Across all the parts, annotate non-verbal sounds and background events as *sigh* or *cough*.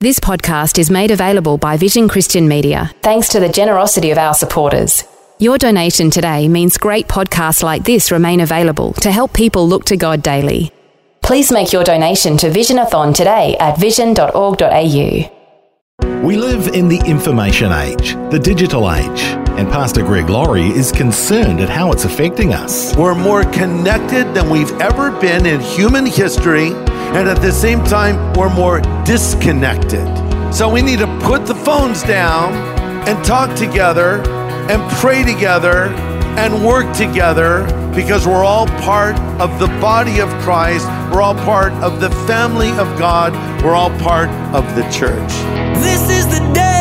This podcast is made available by Vision Christian Media thanks to the generosity of our supporters. Your donation today means great podcasts like this remain available to help people look to God daily. Please make your donation to Visionathon today at vision.org.au. We live in the information age, the digital age, and Pastor Greg Laurie is concerned at how it's affecting us. We're more connected than we've ever been in human history, and at the same time, we're more disconnected. So we need to put the phones down and talk together and pray together and work together because we're all part of the body of Christ. We're all part of the family of God. We're all part of the church. This is the day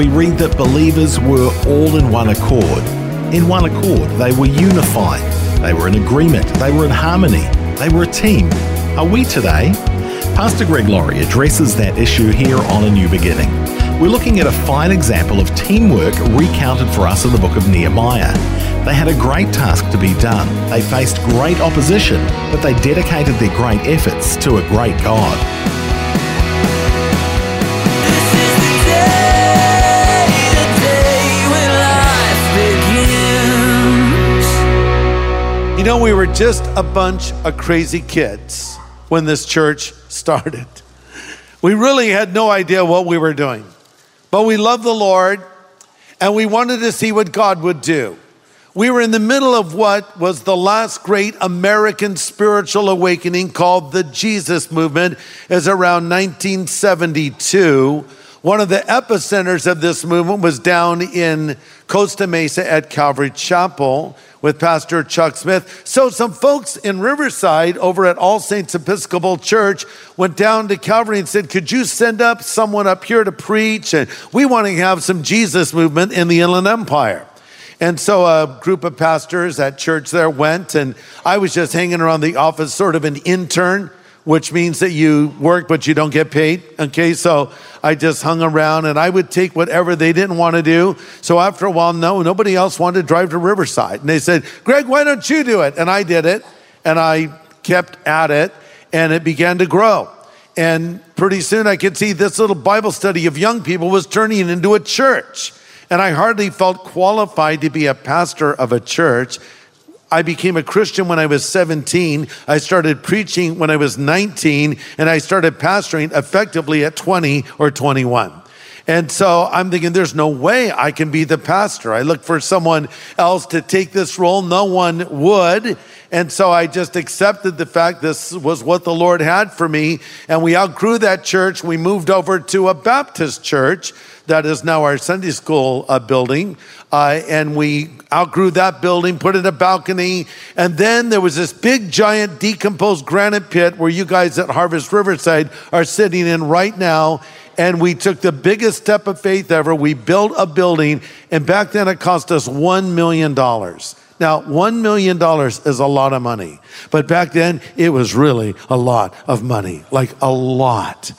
we read that believers were all in one accord. In one accord, they were unified, they were in agreement, they were in harmony, they were a team. Are we today? Pastor Greg Laurie addresses that issue here on A New Beginning. We're looking at a fine example of teamwork recounted for us in the book of Nehemiah. They had a great task to be done. They faced great opposition, but they dedicated their great efforts to a great God. You know, we were just a bunch of crazy kids when this church *laughs* started. We really had no idea what we were doing, but we loved the Lord and we wanted to see what God would do. We were in the middle of what was the last great American spiritual awakening called the Jesus movement, is around 1972. One of the epicenters of this movement was down in Costa Mesa at Calvary Chapel with Pastor Chuck Smith. So, some folks in Riverside over at All Saints Episcopal Church went down to Calvary and said, Could you send up someone up here to preach? And we want to have some Jesus movement in the Inland Empire. And so a group of pastors at church there went, and I was just hanging around the office, sort of an intern, which means that you work but you don't get paid. Okay, so I just hung around and I would take whatever they didn't want to do. So after a while, no, nobody else wanted to drive to Riverside. And they said, Greg, why don't you do it? And I did it, and I kept at it, and it began to grow. And pretty soon I could see this little Bible study of young people was turning into a church. And I hardly felt qualified to be a pastor of a church. I became a Christian when I was 17. I started preaching when I was 19, and I started pastoring effectively at 20 or 21. And so I'm thinking, there's no way I can be the pastor. I looked for someone else to take this role. No one would. And so I just accepted the fact this was what the Lord had for me. And we outgrew that church. We moved over to a Baptist church that is now our Sunday school uh, building. Uh, and we outgrew that building, put in a balcony. And then there was this big, giant, decomposed granite pit where you guys at Harvest Riverside are sitting in right now. And we took the biggest step of faith ever. We built a building, and back then it cost us $1 million. Now, $1 million is a lot of money, but back then it was really a lot of money, like a lot.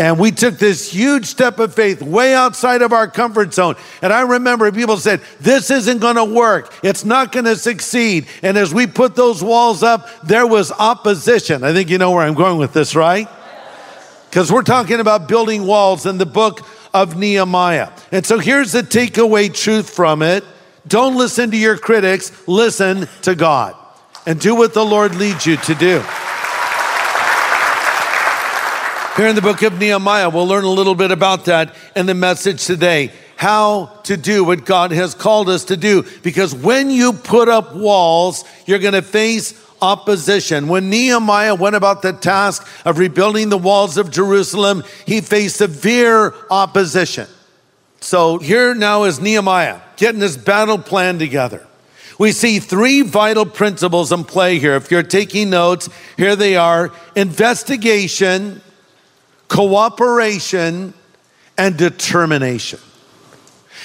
And we took this huge step of faith way outside of our comfort zone. And I remember people said, This isn't going to work. It's not going to succeed. And as we put those walls up, there was opposition. I think you know where I'm going with this, right? Because we're talking about building walls in the book of Nehemiah. And so here's the takeaway truth from it don't listen to your critics, listen to God and do what the Lord leads you to do. Here in the book of Nehemiah, we'll learn a little bit about that in the message today. How to do what God has called us to do. Because when you put up walls, you're going to face opposition. When Nehemiah went about the task of rebuilding the walls of Jerusalem, he faced severe opposition. So here now is Nehemiah getting his battle plan together. We see three vital principles in play here. If you're taking notes, here they are investigation, cooperation, and determination.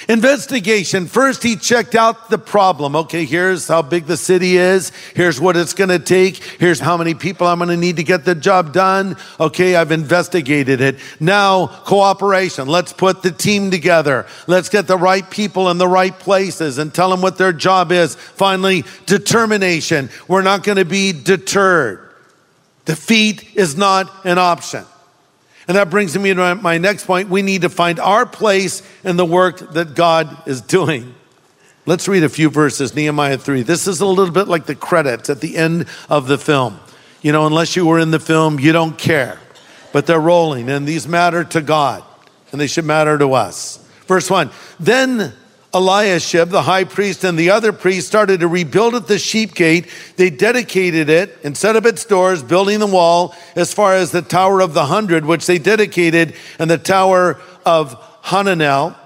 Investigation. First, he checked out the problem. Okay, here's how big the city is. Here's what it's going to take. Here's how many people I'm going to need to get the job done. Okay, I've investigated it. Now, cooperation. Let's put the team together. Let's get the right people in the right places and tell them what their job is. Finally, determination. We're not going to be deterred. Defeat is not an option. And that brings me to my next point. We need to find our place in the work that God is doing. Let's read a few verses, Nehemiah 3. This is a little bit like the credits at the end of the film. You know, unless you were in the film, you don't care. But they're rolling, and these matter to God, and they should matter to us. Verse 1 Then Eliashib, the high priest, and the other priests started to rebuild at the sheep gate. They dedicated it and set up its doors, building the wall as far as the Tower of the Hundred, which they dedicated, and the Tower of Hananel.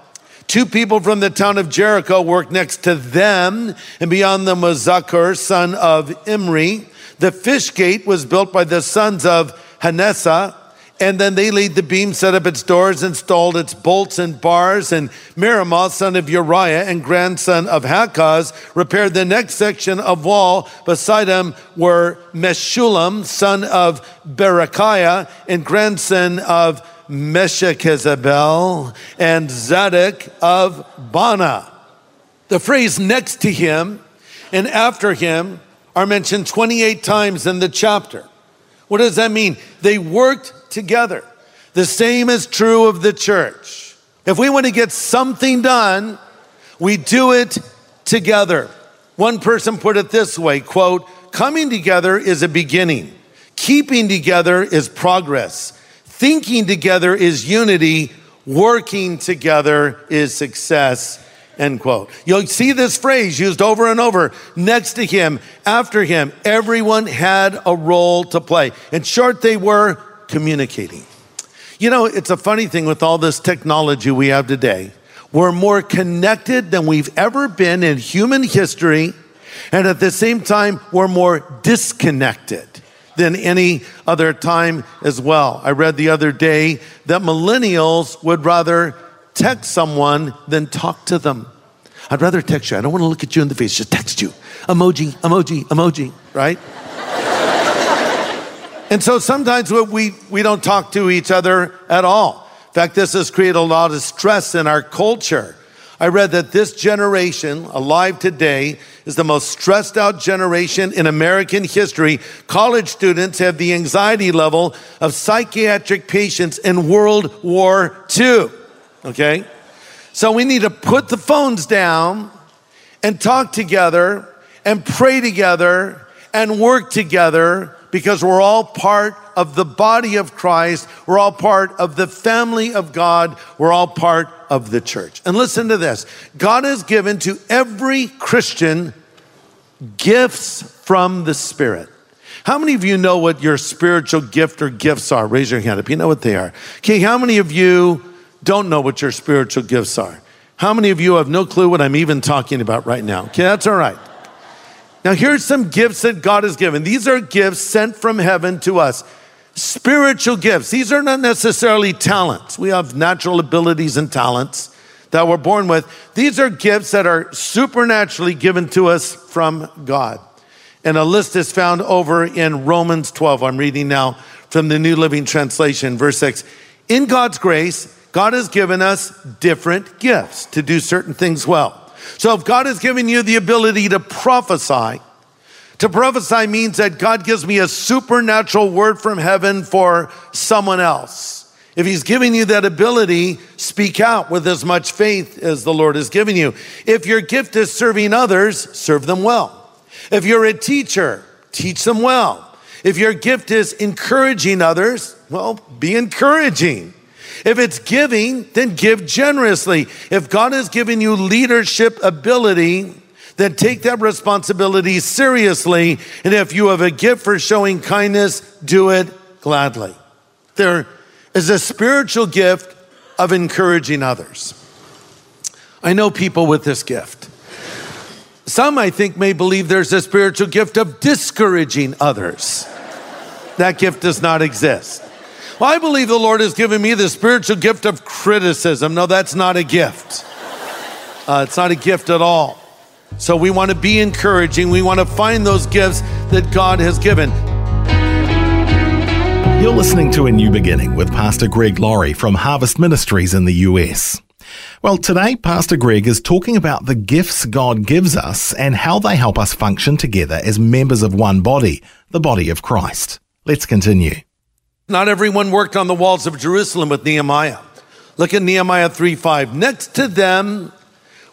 Two people from the town of Jericho worked next to them, and beyond them was Zaccur, son of Imri. The fish gate was built by the sons of Hanessa, and then they laid the beam, set up its doors, installed its bolts and bars. And Meremoth, son of Uriah and grandson of Hakkoz, repaired the next section of wall. Beside him were Meshullam, son of Berechiah and grandson of Meshachezabel, and Zadok of Baana. The phrase next to him and after him are mentioned 28 times in the chapter. What does that mean? They worked together. The same is true of the church. If we want to get something done, we do it together. One person put it this way, quote, coming together is a beginning. Keeping together is progress. Thinking together is unity. Working together is success. End quote. You'll see this phrase used over and over. Next to him, after him, everyone had a role to play. In short, they were communicating. You know, it's a funny thing with all this technology we have today. We're more connected than we've ever been in human history, and at the same time, we're more disconnected than any other time as well. I read the other day that millennials would rather text someone than talk to them. I'd rather text you. I don't want to look at you in the face, just text you. Emoji, emoji, emoji, right? And so sometimes we, we don't talk to each other at all. In fact, this has created a lot of stress in our culture. I read that this generation, alive today, is the most stressed out generation in American history. College students have the anxiety level of psychiatric patients in World War II. Okay? So we need to put the phones down and talk together and pray together and work together because we're all part of the body of Christ. We're all part of the family of God. We're all part of the church. And listen to this God has given to every Christian gifts from the Spirit. How many of you know what your spiritual gift or gifts are? Raise your hand if you know what they are. Okay, how many of you don't know what your spiritual gifts are? How many of you have no clue what I'm even talking about right now? Okay, that's all right. Now, here's some gifts that God has given. These are gifts sent from heaven to us. Spiritual gifts. These are not necessarily talents. We have natural abilities and talents that we're born with. These are gifts that are supernaturally given to us from God. And a list is found over in Romans 12. I'm reading now from the New Living Translation, verse 6. In God's grace, God has given us different gifts to do certain things well. So if God has given you the ability to prophesy, to prophesy means that God gives me a supernatural word from heaven for someone else. If He's giving you that ability, speak out with as much faith as the Lord has given you. If your gift is serving others, serve them well. If you're a teacher, teach them well. If your gift is encouraging others, well, be encouraging. If it's giving, then give generously. If God has given you leadership ability, then take that responsibility seriously. And if you have a gift for showing kindness, do it gladly. There is a spiritual gift of encouraging others. I know people with this gift. Some, I think, may believe there's a spiritual gift of discouraging others. That gift does not exist. Well, I believe the Lord has given me the spiritual gift of criticism. No, that's not a gift. Uh, it's not a gift at all. So we want to be encouraging. We want to find those gifts that God has given. You're listening to A New Beginning with Pastor Greg Laurie from Harvest Ministries in the US. Well, today, Pastor Greg is talking about the gifts God gives us and how they help us function together as members of one body, the body of Christ. Let's continue. Not everyone worked on the walls of Jerusalem with Nehemiah. Look at Nehemiah 3 5. Next to them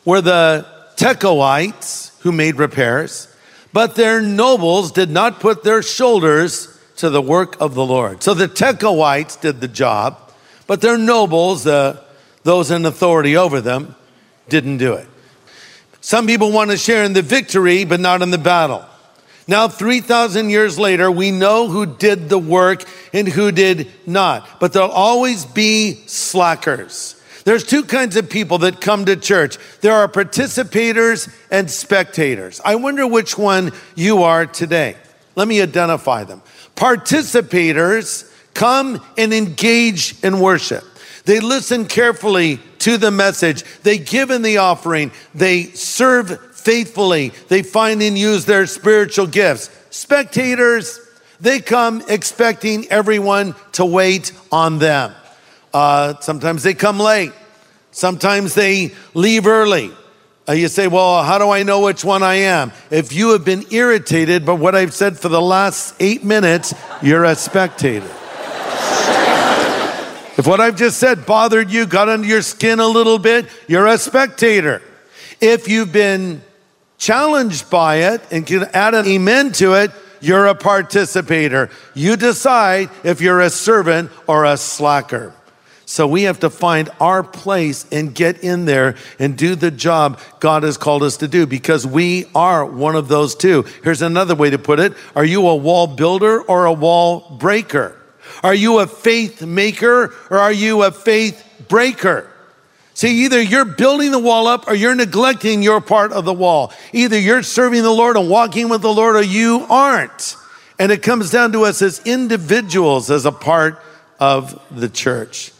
were the Tekoites who made repairs, but their nobles did not put their shoulders to the work of the Lord. So the Tekoites did the job, but their nobles, uh, those in authority over them, didn't do it. Some people want to share in the victory, but not in the battle. Now, 3,000 years later, we know who did the work and who did not, but there'll always be slackers. There's two kinds of people that come to church. There are participators and spectators. I wonder which one you are today. Let me identify them. Participators come and engage in worship. They listen carefully to the message. They give in the offering. They serve faithfully. They find and use their spiritual gifts. Spectators, they come expecting everyone to wait on them. Uh, sometimes they come late. Sometimes they leave early. Uh, you say, well, how do I know which one I am? If you have been irritated by what I've said for the last eight minutes, you're a spectator. if what I've just said bothered you, got under your skin a little bit, you're a spectator. If you've been challenged by it and can add an amen to it, you're a participator. You decide if you're a servant or a slacker. So we have to find our place and get in there and do the job God has called us to do because we are one of those two. Here's another way to put it. Are you a wall builder or a wall breaker? Are you a faith maker or are you a faith breaker? See, either you're building the wall up or you're neglecting your part of the wall. Either you're serving the Lord and walking with the Lord or you aren't. And it comes down to us as individuals as a part of the church.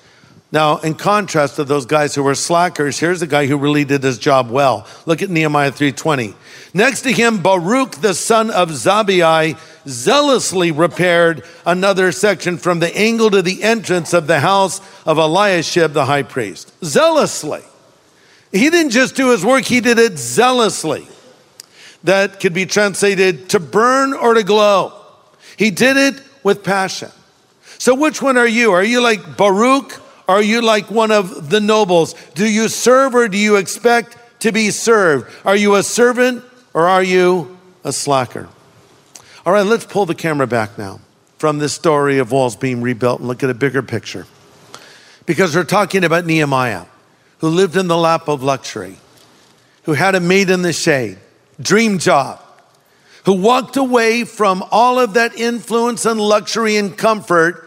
Now, in contrast to those guys who were slackers, here's a guy who really did his job well. Look at Nehemiah 3:20. Next to him, Baruch the son of Zabbai zealously repaired another section from the angle to the entrance of the house of Eliashib the high priest. Zealously. He didn't just do his work, he did it zealously. That could be translated to burn or to glow. He did it with passion. So, which one are you? Are you like Baruch? Are you like one of the nobles? Do you serve or do you expect to be served? Are you a servant or are you a slacker? All right, let's pull the camera back now from this story of walls being rebuilt and look at a bigger picture. Because we're talking about Nehemiah, who lived in the lap of luxury, who had a maid in the shade, dream job, who walked away from all of that influence and luxury and comfort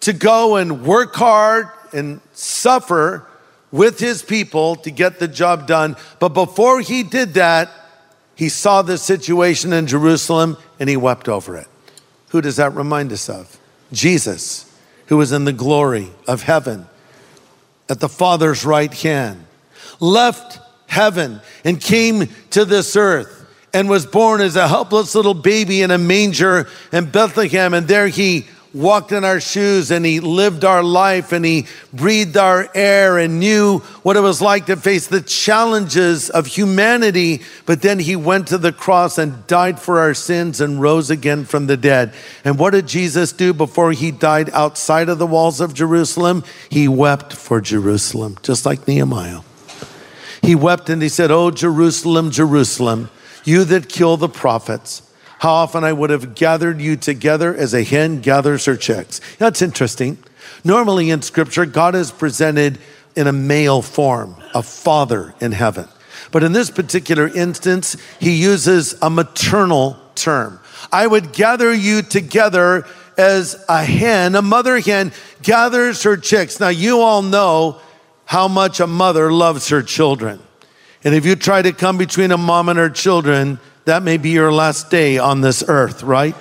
to go and work hard and suffer with his people to get the job done. But before he did that, he saw the situation in Jerusalem and he wept over it. Who does that remind us of? Jesus, who was in the glory of heaven at the Father's right hand, left heaven and came to this earth and was born as a helpless little baby in a manger in Bethlehem. And there he walked in our shoes and he lived our life and he breathed our air and knew what it was like to face the challenges of humanity. But then he went to the cross and died for our sins and rose again from the dead. And what did Jesus do before he died outside of the walls of Jerusalem? He wept for Jerusalem, just like Nehemiah. He wept and he said, Oh, Jerusalem, Jerusalem, you that kill the prophets how often I would have gathered you together as a hen gathers her chicks. That's interesting. Normally in scripture, God is presented in a male form, a father in heaven. But in this particular instance, he uses a maternal term. I would gather you together as a hen, a mother hen gathers her chicks. Now, you all know how much a mother loves her children. And if you try to come between a mom and her children, that may be your last day on this earth, right?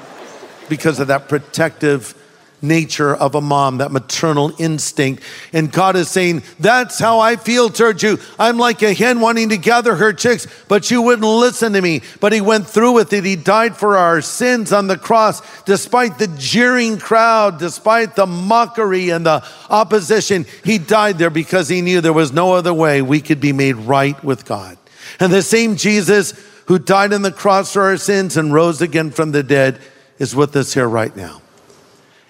Because of that protective nature of a mom, that maternal instinct. And God is saying, That's how I feel towards you. I'm like a hen wanting to gather her chicks, but you wouldn't listen to me. But He went through with it. He died for our sins on the cross, despite the jeering crowd, despite the mockery and the opposition. He died there because He knew there was no other way we could be made right with God. And the same Jesus who died on the cross for our sins and rose again from the dead is with us here right now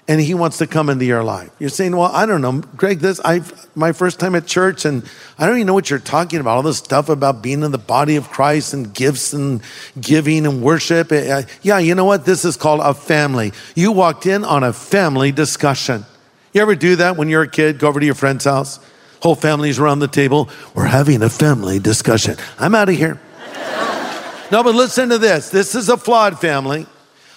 and he wants to come into your life. You're saying, "Well, I don't know, Greg. This I my first time at church, and I don't even know what you're talking about. All this stuff about being in the body of Christ and gifts and giving and worship. Uh, Yeah, you know what? This is called a family. You walked in on a family discussion. You ever do that when you're a kid? Go over to your friend's house, whole family's around the table. We're having a family discussion. I'm out of here. No, but listen to this. This is a flawed family,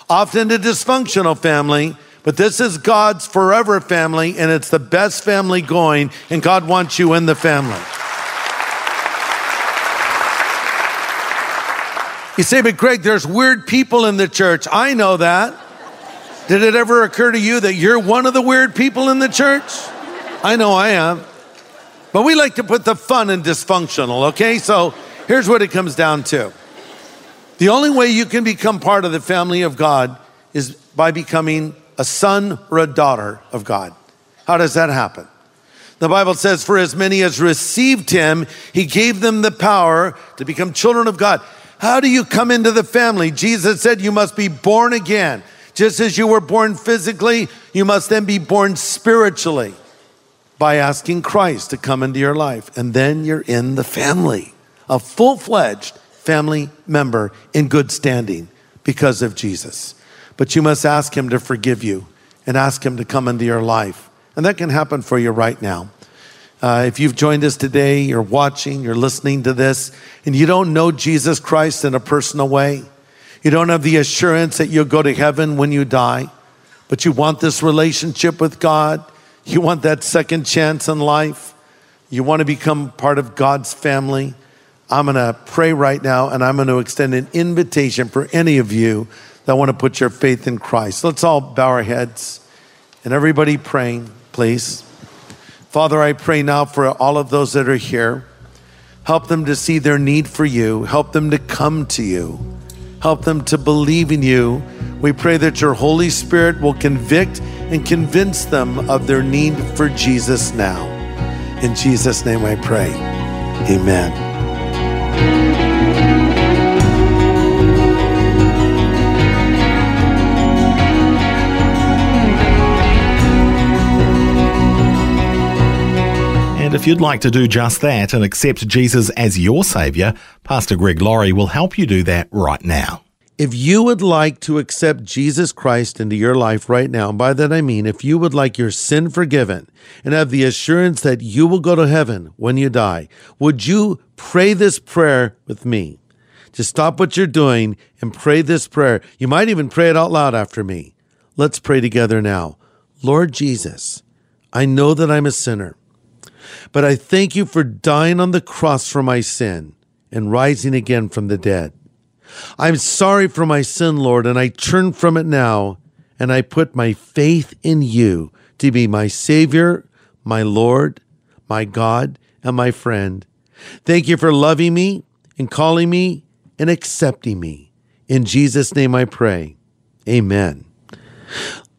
often a dysfunctional family. But this is God's forever family, and it's the best family going, and God wants you in the family. You say, but Greg, there's weird people in the church. I know that. Did it ever occur to you that you're one of the weird people in the church? I know I am. But we like to put the fun in dysfunctional, okay? So here's what it comes down to the only way you can become part of the family of God is by becoming a son or a daughter of God. How does that happen? The Bible says, For as many as received him, he gave them the power to become children of God. How do you come into the family? Jesus said, You must be born again. Just as you were born physically, you must then be born spiritually by asking Christ to come into your life. And then you're in the family, a full fledged family member in good standing because of Jesus. But you must ask Him to forgive you and ask Him to come into your life. And that can happen for you right now. Uh, if you've joined us today, you're watching, you're listening to this, and you don't know Jesus Christ in a personal way, you don't have the assurance that you'll go to heaven when you die, but you want this relationship with God, you want that second chance in life, you want to become part of God's family. I'm going to pray right now, and I'm going to extend an invitation for any of you that want to put your faith in Christ. Let's all bow our heads and everybody praying, please. Father, I pray now for all of those that are here. Help them to see their need for you. Help them to come to you. Help them to believe in you. We pray that your Holy Spirit will convict and convince them of their need for Jesus now. In Jesus' name I pray. Amen. And if you'd like to do just that and accept Jesus as your Saviour, Pastor Greg Laurie will help you do that right now. If you would like to accept Jesus Christ into your life right now, and by that I mean if you would like your sin forgiven and have the assurance that you will go to heaven when you die, would you pray this prayer with me? Just stop what you're doing and pray this prayer. You might even pray it out loud after me. Let's pray together now. Lord Jesus, I know that I'm a sinner, but I thank you for dying on the cross for my sin and rising again from the dead. I'm sorry for my sin, Lord, and I turn from it now, and I put my faith in you to be my Savior, my Lord, my God, and my friend. Thank you for loving me and calling me and accepting me. In Jesus' name I pray. Amen.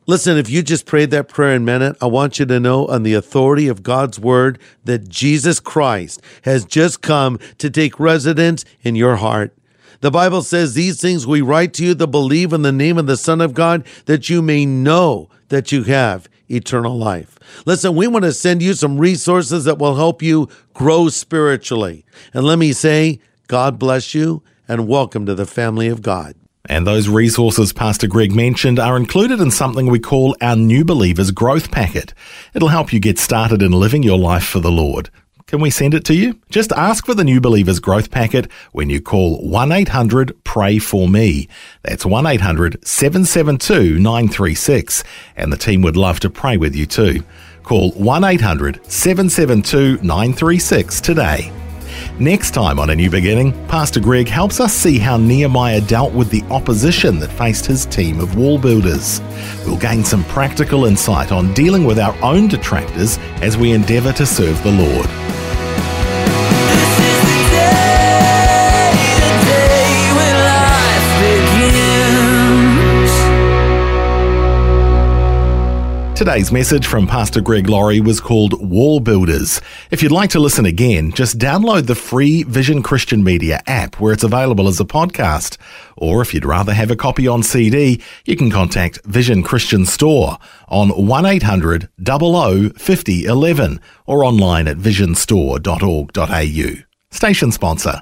Listen, if you just prayed that prayer meant it, I want you to know on the authority of God's word that Jesus Christ has just come to take residence in your heart. The Bible says, These things we write to you that believe in the name of the Son of God, that you may know that you have eternal life. Listen, we want to send you some resources that will help you grow spiritually. And let me say, God bless you and welcome to the family of God. And those resources Pastor Greg mentioned are included in something we call our New Believers Growth Packet. It'll help you get started in living your life for the Lord. Can we send it to you? Just ask for the New Believers Growth Packet when you call 1 800 Pray For Me. That's 1 800 772 936, and the team would love to pray with you too. Call 1 800 772 936 today. Next time on A New Beginning, Pastor Greg helps us see how Nehemiah dealt with the opposition that faced his team of wall builders. We'll gain some practical insight on dealing with our own detractors as we endeavour to serve the Lord. Today's message from Pastor Greg Laurie was called Wall Builders. If you'd like to listen again, just download the free Vision Christian Media app where it's available as a podcast. Or if you'd rather have a copy on CD, you can contact Vision Christian Store on 1800 00 50 11 or online at visionstore.org.au. Station sponsor.